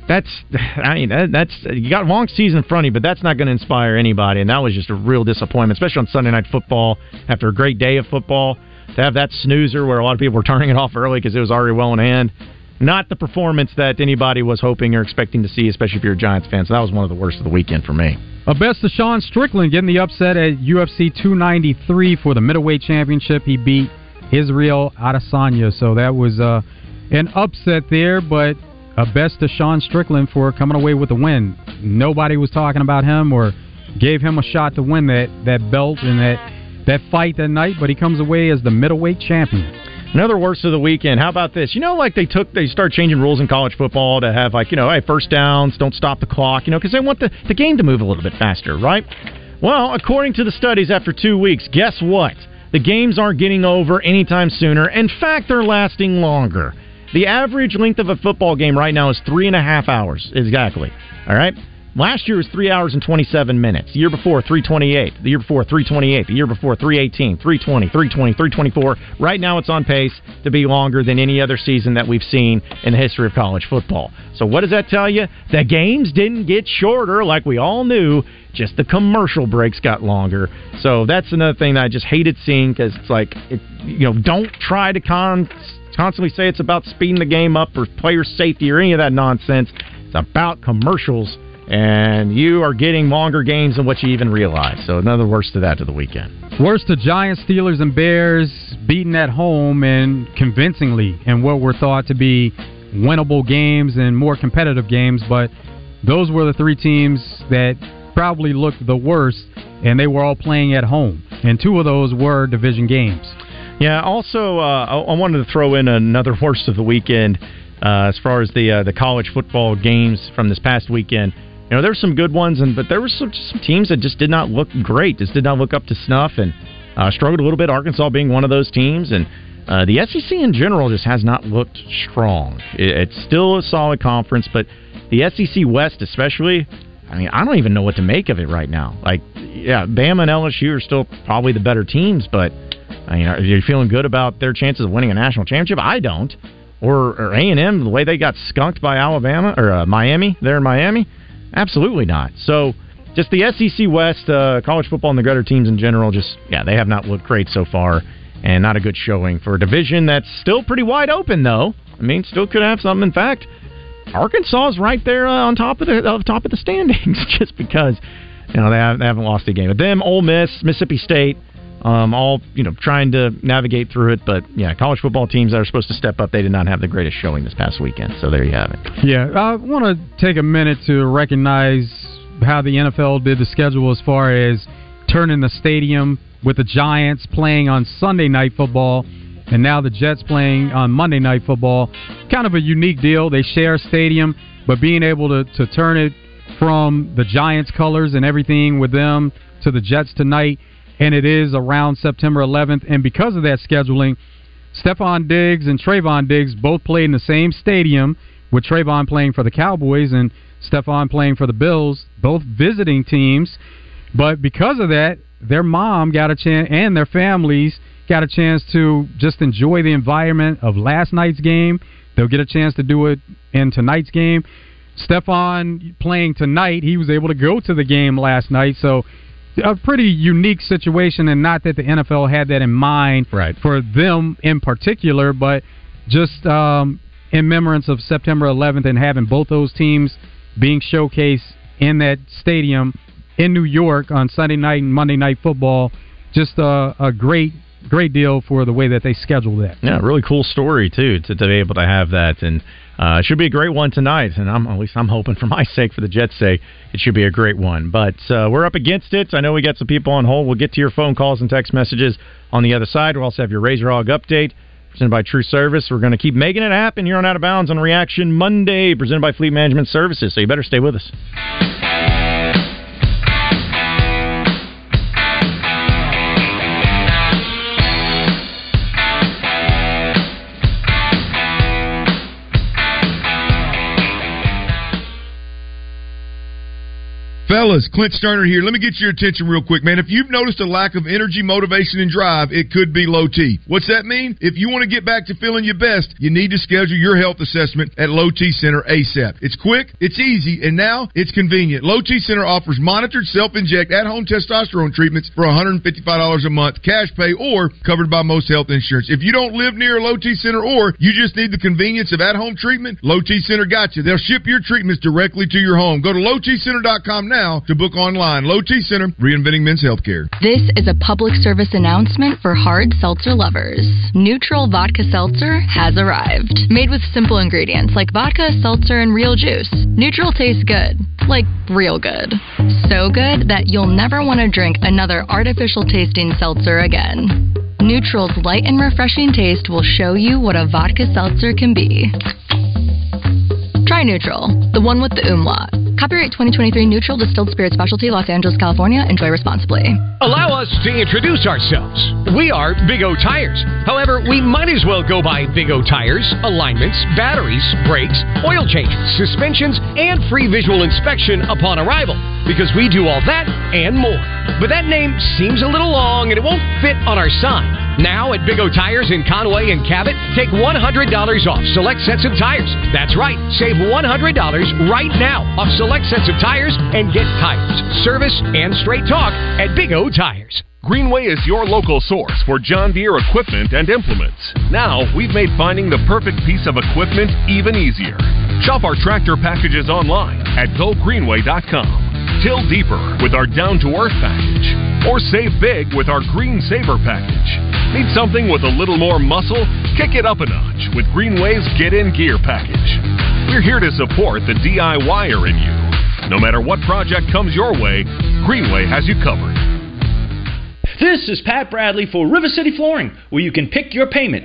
[SPEAKER 7] That's I mean that, that's you got long season in front of you, but that's not going to inspire anybody, and that was just a real disappointment, especially on Sunday night football after a great day of football. To have that snoozer where a lot of people were turning it off early because it was already well in hand, not the performance that anybody was hoping or expecting to see, especially if you're a Giants fan. So that was one of the worst of the weekend for me.
[SPEAKER 8] A best of Sean Strickland getting the upset at UFC 293 for the middleweight championship. He beat Israel Adesanya, so that was uh, an upset there. But a best to Sean Strickland for coming away with the win. Nobody was talking about him or gave him a shot to win that that belt and that that fight that night, but he comes away as the middleweight champion.
[SPEAKER 7] Another worst of the weekend. How about this? You know, like they took, they start changing rules in college football to have like, you know, hey, first downs, don't stop the clock, you know, because they want the, the game to move a little bit faster, right? Well, according to the studies after two weeks, guess what? The games aren't getting over anytime sooner. In fact, they're lasting longer. The average length of a football game right now is three and a half hours, exactly. All right? Last year was three hours and 27 minutes. The year before, 328. The year before, 328. The year before, 318, 320, 320, 324. Right now, it's on pace to be longer than any other season that we've seen in the history of college football. So, what does that tell you? The games didn't get shorter like we all knew, just the commercial breaks got longer. So, that's another thing that I just hated seeing because it's like, it, you know, don't try to con- constantly say it's about speeding the game up or player safety or any of that nonsense. It's about commercials and you are getting longer games than what you even realize. So another worst to that to the weekend.
[SPEAKER 8] Worst to Giants, Steelers, and Bears beaten at home and convincingly in what were thought to be winnable games and more competitive games, but those were the three teams that probably looked the worst, and they were all playing at home. And two of those were division games.
[SPEAKER 7] Yeah. Also, uh, I, I wanted to throw in another worst of the weekend uh, as far as the uh, the college football games from this past weekend. You know, there were some good ones, and but there were some, some teams that just did not look great, just did not look up to snuff, and uh, struggled a little bit. Arkansas being one of those teams, and uh, the SEC in general just has not looked strong. It, it's still a solid conference, but the SEC West, especially, I mean, I don't even know what to make of it right now. Like, yeah, Bama and LSU are still probably the better teams, but I mean, are you feeling good about their chances of winning a national championship? I don't. Or or A and M, the way they got skunked by Alabama or uh, Miami, there in Miami. Absolutely not. So, just the SEC West, uh, college football and the gutter teams in general, just, yeah, they have not looked great so far, and not a good showing for a division that's still pretty wide open, though. I mean, still could have some. In fact, Arkansas is right there uh, on top of the uh, top of the standings, just because you know they, have, haven't lost a game. But them, Ole Miss, Mississippi State, um, all you know trying to navigate through it. But yeah, college football teams that are supposed to step up, they did not have the greatest showing this past weekend. So there you have it.
[SPEAKER 8] Yeah, I want to take a minute to recognize how the NFL did the schedule as far as turning the stadium with the Giants playing on Sunday night football and now the Jets playing on Monday night football. Kind of a unique deal. They share a stadium, but being able to, to turn it from the Giants colors and everything with them to the Jets tonight and it is around September 11th. And because of that scheduling, Stefon Diggs and Trevon Diggs both played in the same stadium, with Trevon playing for the Cowboys and Stefon playing for the Bills, both visiting teams. But because of that, their mom got a chance, and their families got a chance to just enjoy the environment of last night's game. They'll get a chance to do it in tonight's game. Stefon playing tonight, he was able to go to the game last night, so a pretty unique situation, and not that the NFL had that in mind
[SPEAKER 7] right.
[SPEAKER 8] for them in particular, but just um, in remembrance of September 11th and having both those teams being showcased in that stadium in New York on Sunday night and Monday night football. Just a, a great great deal for the way that they scheduled that.
[SPEAKER 7] Yeah, really cool story too to, to be able to have that, and uh, it should be a great one tonight. And I'm at least I'm hoping for my sake, for the Jets' sake, it should be a great one. But uh, we're up against it. I know we got some people on hold. We'll get to your phone calls and text messages on the other side. We'll also have your Razor Hog update. Presented by True Service. We're going to keep making it happen here on Out of Bounds on Reaction Monday, presented by Fleet Management Services. So you better stay with us.
[SPEAKER 21] Fellas, Clint Stoerner here. Let me get your attention real quick, man. If you've noticed a lack of energy, motivation, and drive, it could be low T. What's that mean? If you want to get back to feeling your best, you need to schedule your health assessment at Low T Center ASAP. It's quick, it's easy, and now it's convenient. Low T Center offers monitored self-inject at-home testosterone treatments for $155 a month, cash pay, or covered by most health insurance. If you don't live near a Low T Center or you just need the convenience of at-home treatment, Low T Center got you. They'll ship your treatments directly to your home. Go to lowtcenter.com now to book online. Low T Center, reinventing men's healthcare.
[SPEAKER 22] This is a public service announcement for hard seltzer lovers. Neutral Vodka Seltzer has arrived. Made with simple ingredients like vodka, seltzer, and real juice. Neutral tastes good. Like real good. So good that you'll never want to drink another artificial tasting seltzer again. Neutral's light and refreshing taste will show you what a vodka seltzer can be. Try Neutral, the one with the umlaut. Copyright 2023 Neutral Distilled Spirit Specialty, Los Angeles, California. Enjoy responsibly.
[SPEAKER 23] Allow us to introduce ourselves. We are Big O Tires. However, we might as well go by Big O Tires, alignments, batteries, brakes, oil changes, suspensions, and free visual inspection upon arrival because we do all that and more. But that name seems a little long and it won't fit on our sign. Now at Big O Tires in Conway and Cabot, take $100 off select sets of tires. That's right, save $100 right now off select sets of tires and get tires, service, and straight talk at Big O Tires.
[SPEAKER 24] Greenway is your local source for John Deere equipment and implements. Now, we've made finding the perfect piece of equipment even easier. Shop our tractor packages online at gogreenway.com. Till deeper with our down to earth package. Or save big with our Green Saver package. Need something with a little more muscle? Kick it up a notch with Greenway's Get In Gear package. We're here to support the DIYer in you. No matter what project comes your way, Greenway has you covered.
[SPEAKER 25] This is Pat Bradley for River City Flooring, where you can pick your payment.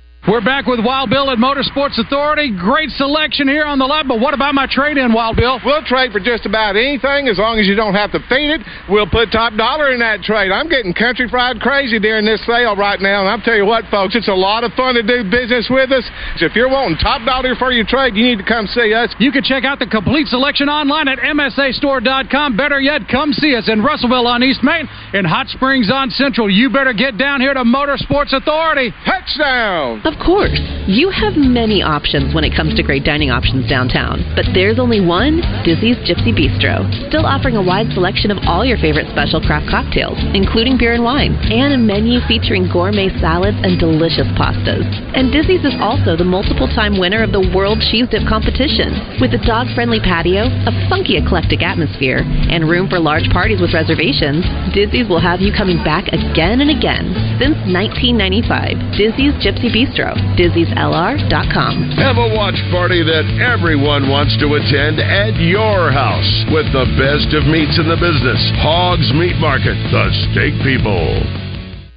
[SPEAKER 8] We're back with Wild Bill at Motorsports Authority. Great selection here on the lot, but what about my trade in, Wild Bill?
[SPEAKER 26] We'll trade for just about anything as long as you don't have to feed it. We'll put top dollar in that trade. I'm getting country fried crazy during this sale right now, and I'll tell you what, folks, it's a lot of fun to do business with us. So if you're wanting top dollar for your trade, you need to come see us.
[SPEAKER 8] You can check out the complete selection online at MSAstore.com. Better yet, come see us in Russellville on East Main and Hot Springs on Central. You better get down here to Motorsports Authority.
[SPEAKER 26] Touchdown!
[SPEAKER 27] Of course, you have many options when it comes to great dining options downtown, but there's only one Dizzy's Gypsy Bistro, still offering a wide selection of all your favorite special craft cocktails, including beer and wine, and a menu featuring gourmet salads and delicious pastas. And Dizzy's is also the multiple time winner of the World Cheese Dip competition. With a dog friendly patio, a funky eclectic atmosphere, and room for large parties with reservations, Dizzy's will have you coming back again and again. Since 1995, Dizzy's Gypsy Bistro, Dizzy'sLR.com.
[SPEAKER 1] Have a watch party that everyone wants to attend at your house with the best of meats in the business. Hogs Meat Market, the steak people.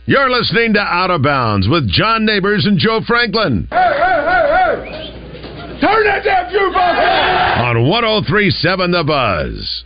[SPEAKER 1] You're listening to Out of Bounds with John Neighbors and Joe Franklin
[SPEAKER 20] Hey, hey, hey, hey! Turn that damn jukebox on!
[SPEAKER 1] on 1037 The Buzz.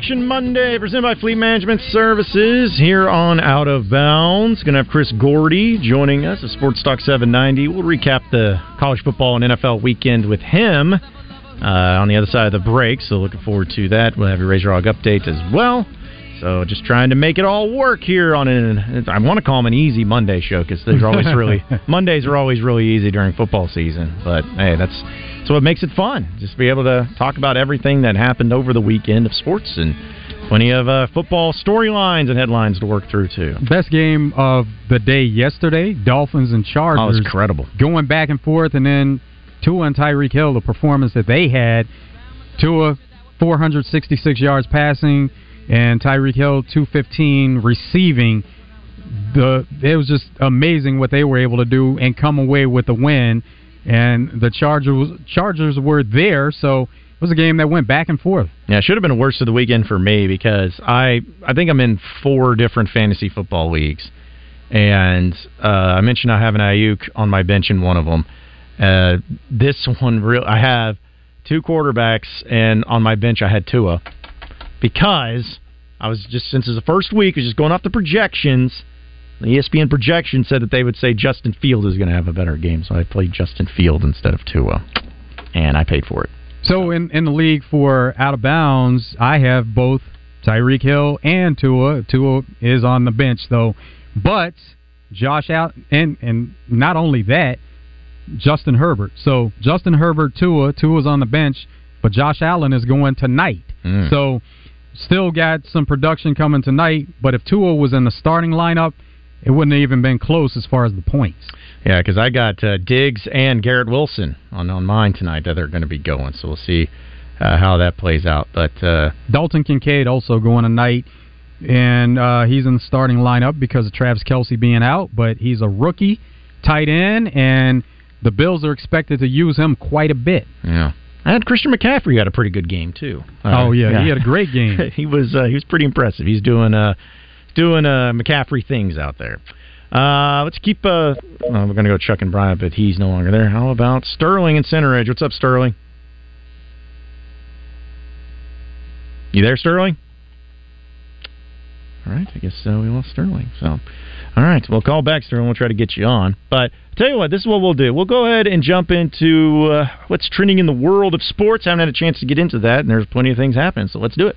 [SPEAKER 7] Reaction Monday, presented by Fleet Management Services here on Out of Bounds. Going to have Chris Gordy joining us at Sports Talk 790. We'll recap the college football and NFL weekend with him uh, on the other side of the break. So looking forward to that. We'll have your Razor Hog update as well. So just trying to make it all work here on an I want to call them an easy Monday show because they're always really Mondays are always really easy during football season. But hey, that's that's what makes it fun. Just be able to talk about everything that happened over the weekend of sports and plenty of uh, football storylines and headlines to work through too.
[SPEAKER 8] Best game of the day yesterday, Dolphins and Chargers.
[SPEAKER 7] Oh, it was incredible.
[SPEAKER 8] Going back and forth, and then Tua and Tyreek Hill, the performance that they had. Tua, 466 yards passing, and Tyreek Hill, 215 receiving. The it was just amazing what they were able to do and come away with the win. And the Chargers Chargers were there, so it was a game that went back and forth.
[SPEAKER 7] Yeah, it should have been a worst of the weekend for me because I I think I'm in four different fantasy football leagues, and uh, I mentioned I have an Aiyuk on my bench in one of them. Uh, this one, real I have two quarterbacks, and on my bench I had Tua because I was just since it's the first week, I was just going off the projections. The ESPN projection said that they would say Justin Field is going to have a better game, so I played Justin Field instead of Tua, and I paid for it.
[SPEAKER 8] So in in the league for out of bounds, I have both Tyreek Hill and Tua. Tua is on the bench though, but Josh out and and not only that, Justin Herbert. So Justin Herbert, Tua, Tua's on the bench, but Josh Allen is going tonight.
[SPEAKER 7] Mm.
[SPEAKER 8] So still got some production coming tonight. But if Tua was in the starting lineup, it wouldn't have even been close as far as the points.
[SPEAKER 7] Yeah, because I got uh, Diggs and Garrett Wilson on on mine tonight that are going to be going. So we'll see uh, how that plays out. But uh,
[SPEAKER 8] Dalton Kincaid also going tonight, and uh, he's in the starting lineup because of Travis Kelce being out. But he's a rookie tight end, and the Bills are expected to use him quite a bit.
[SPEAKER 7] yeah, I had Christian McCaffrey had a pretty good game too.
[SPEAKER 8] Oh, yeah, he had a great game.
[SPEAKER 7] he was uh, he was pretty impressive. He's doing uh doing uh McCaffrey things out there. Uh, let's keep. Uh, well, we're going to go Chuck and Brian, but he's no longer there. How about Sterling and Center Edge? What's up, Sterling? You there, Sterling? All right, I guess uh, we lost Sterling. So, all right, we'll call back Sterling. We'll try to get you on. But I'll tell you what, this is what we'll do. We'll go ahead and jump into uh, what's trending in the world of sports. I haven't had a chance to get into that, and there's plenty of things happening. So let's do it.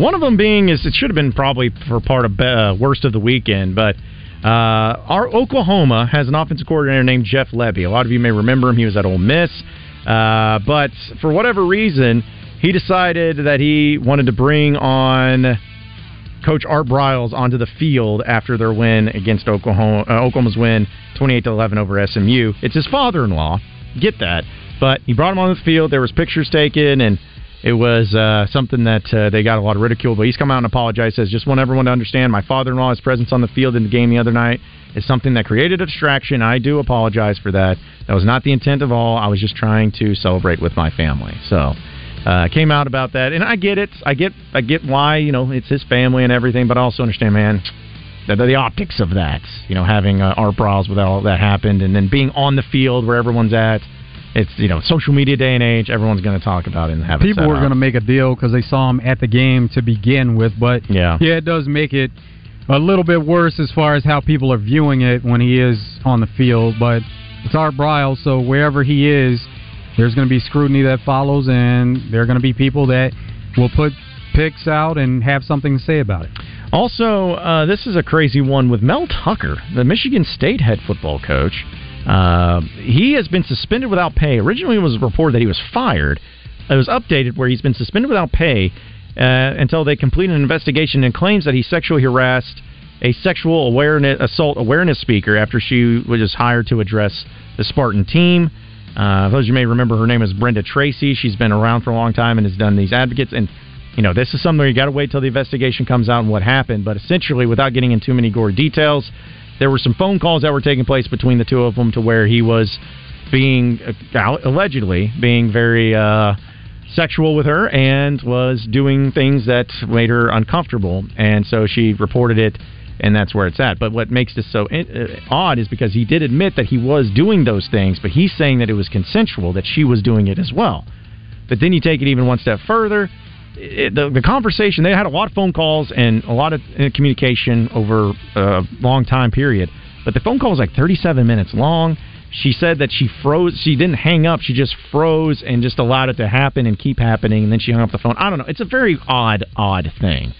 [SPEAKER 7] one of them being is it should have been probably for part of uh, worst of the weekend, but uh, our Oklahoma has an offensive coordinator named Jeff Lebby. A lot of you may remember him; he was at Ole Miss, uh, but for whatever reason, he decided that he wanted to bring on Coach Art Briles onto the field after their win against Oklahoma. Uh, Oklahoma's win, twenty-eight to eleven over SMU. It's his father-in-law. Get that, but he brought him on the field. There was pictures taken and it was uh, something that uh, they got a lot of ridicule. But he's come out and apologized. Says just want everyone to understand my father-in-law's presence on the field in the game the other night is something that created a distraction. I do apologize for that. That was not the intent of all. I was just trying to celebrate with my family. So. Uh, came out about that, and I get it. I get, I get why you know it's his family and everything, but I also understand, man, the, the optics of that. You know, having uh, Art Briles with all that happened, and then being on the field where everyone's at it's you know social media day and age. Everyone's going to talk about it and have
[SPEAKER 8] People were going to make a deal because they saw him at the game to begin with, but
[SPEAKER 7] yeah,
[SPEAKER 8] yeah, it does make it a little bit worse as far as how people are viewing it when he is on the field. But it's Art Briles, so wherever he is, there's going to be scrutiny that follows, and there are going to be people that will put picks out and have something to say about it.
[SPEAKER 7] Also, uh, this is a crazy one with Mel Tucker, the Michigan State head football coach. Uh, he has been suspended without pay. Originally, it was reported that he was fired. It was updated where he's been suspended without pay uh, until they complete an investigation and claims that he sexually harassed a sexual awareness assault awareness speaker after she was hired to address the Spartan team. Uh, those you may remember, her name is Brenda Tracy. She's been around for a long time and has done these advocates. And you know, this is something you got to wait till the investigation comes out and what happened. But essentially, without getting into too many gory details, there were some phone calls that were taking place between the two of them to where he was being uh, allegedly being very uh, sexual with her and was doing things that made her uncomfortable, and so she reported it. And that's where it's at. But what makes this so uh, odd is because he did admit that he was doing those things, but he's saying that it was consensual, that she was doing it as well. But then you take it even one step further. It, the, the conversation they had a lot of phone calls and a lot of uh, communication over a long time period. But the phone call was like 37 minutes long. She said that she froze she didn't hang up she just froze and just allowed it to happen and keep happening and then she hung up the phone. I don't know it's a very odd odd thing.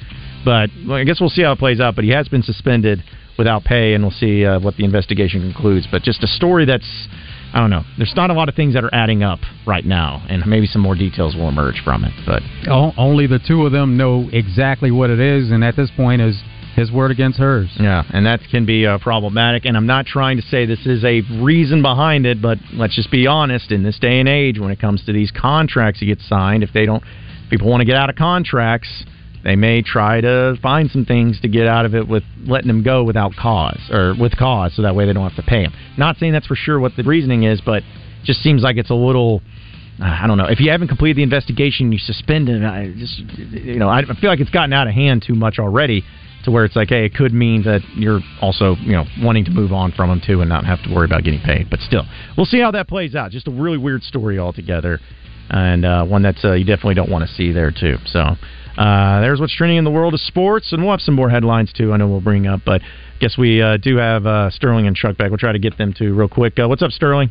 [SPEAKER 7] But well, i guess we'll see how it plays out but he has been suspended without pay and we'll see uh, what the investigation concludes. But just a story that's I don't know. There's not a lot of things that are adding up right now, and maybe some more details will emerge from it. But
[SPEAKER 8] only the two of them know exactly what it is, and at this point, is his word against hers.
[SPEAKER 7] Yeah, and that can be uh, problematic. And I'm not trying to say this is a reason behind it, but let's just be honest. In this day and age, when it comes to these contracts that get signed, if they don't, people want to get out of contracts they may try to find some things to get out of it with letting them go without cause or with cause, so that way they don't have to pay them. Not saying that's for sure what the reasoning is, but just seems like it's a little. I don't know. If you haven't completed the investigation, you suspend it. I just, you know, I feel like it's gotten out of hand too much already, to where it's like, hey, it could mean that you're also, you know, wanting to move on from them too, and not have to worry about getting paid. But still, we'll see how that plays out. Just a really weird story altogether, and uh, one that uh, you definitely don't want to see there too. So. Uh, there's what's trending in the world of sports, and we'll have some more headlines too. I know we'll bring up, but I guess we uh, do have uh, Sterling and Chuck back. We'll try to get them to real quick. Uh, what's up, Sterling?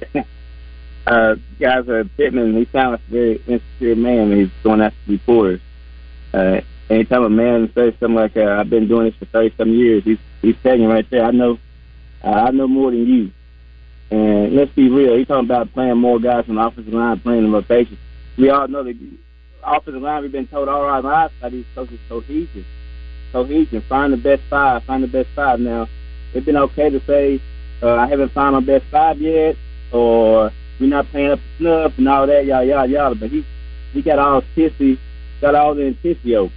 [SPEAKER 28] uh, guys, uh, Pittman, he sounds like a very insecure man he's going after reporters. Uh, anytime a man says something like, uh, "I've been doing this for thirty some years," he's he's saying right there, "I know, uh, I know more than you." And let's be real, he's talking about playing more guys on the offensive line, playing in rotation. We all know that offensive line, we've been told all our lives by these coaches cohesion. Cohesion. Find the best five. Find the best five. Now, it's been okay to say uh, I haven't found my best five yet, or we're not playing up to snuff and all that, yada yada yada. But he he got all pissy, got all the intensity over.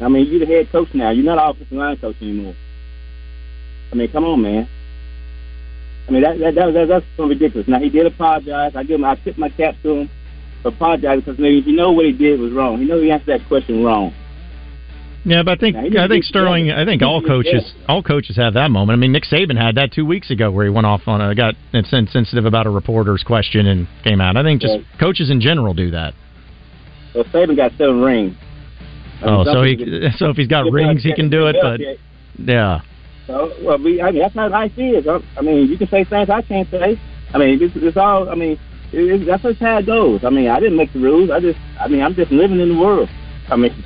[SPEAKER 28] I mean, you're the head coach now. You're not offensive line coach anymore. I mean, come on, man. I mean, that, that, that, that that's so ridiculous. Now he did apologize. I give him, I tip my cap to him apologize because maybe he know what he did was wrong. He know he answered that question wrong.
[SPEAKER 7] Yeah, but I think now, I think Sterling. I think all coaches all coaches have that moment. I mean, Nick Saban had that two weeks ago where he went off on a got sensitive about a reporter's question and came out. I think just yeah. coaches in general do that.
[SPEAKER 28] Well, Saban got seven rings.
[SPEAKER 7] oh, so he so if he's got rings, he can do it. But yeah.
[SPEAKER 28] So well, we, I mean that's how life is. I mean, you can say things I can't say. I mean, it's, it's all. I mean, it, that's just how it goes. I mean, I didn't make the rules. I just, I mean, I'm just living in the world. I mean,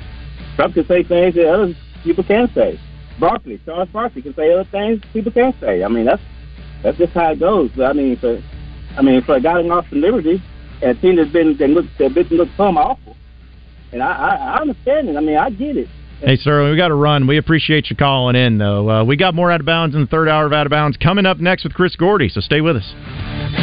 [SPEAKER 28] Trump can say things that other people can't say. Barkley, Charles Barkley can say other things people can't say. I mean, that's that's just how it goes. But I mean, for I mean, for a guy Austin Liberty and a team that's been that look that been look some awful, and I, I I understand it. I mean, I get it.
[SPEAKER 7] Hey, sir, we got to run. We appreciate you calling in, though. Uh, we got more out of bounds in the third hour of out of bounds coming up next with Chris Gordy. So stay with us.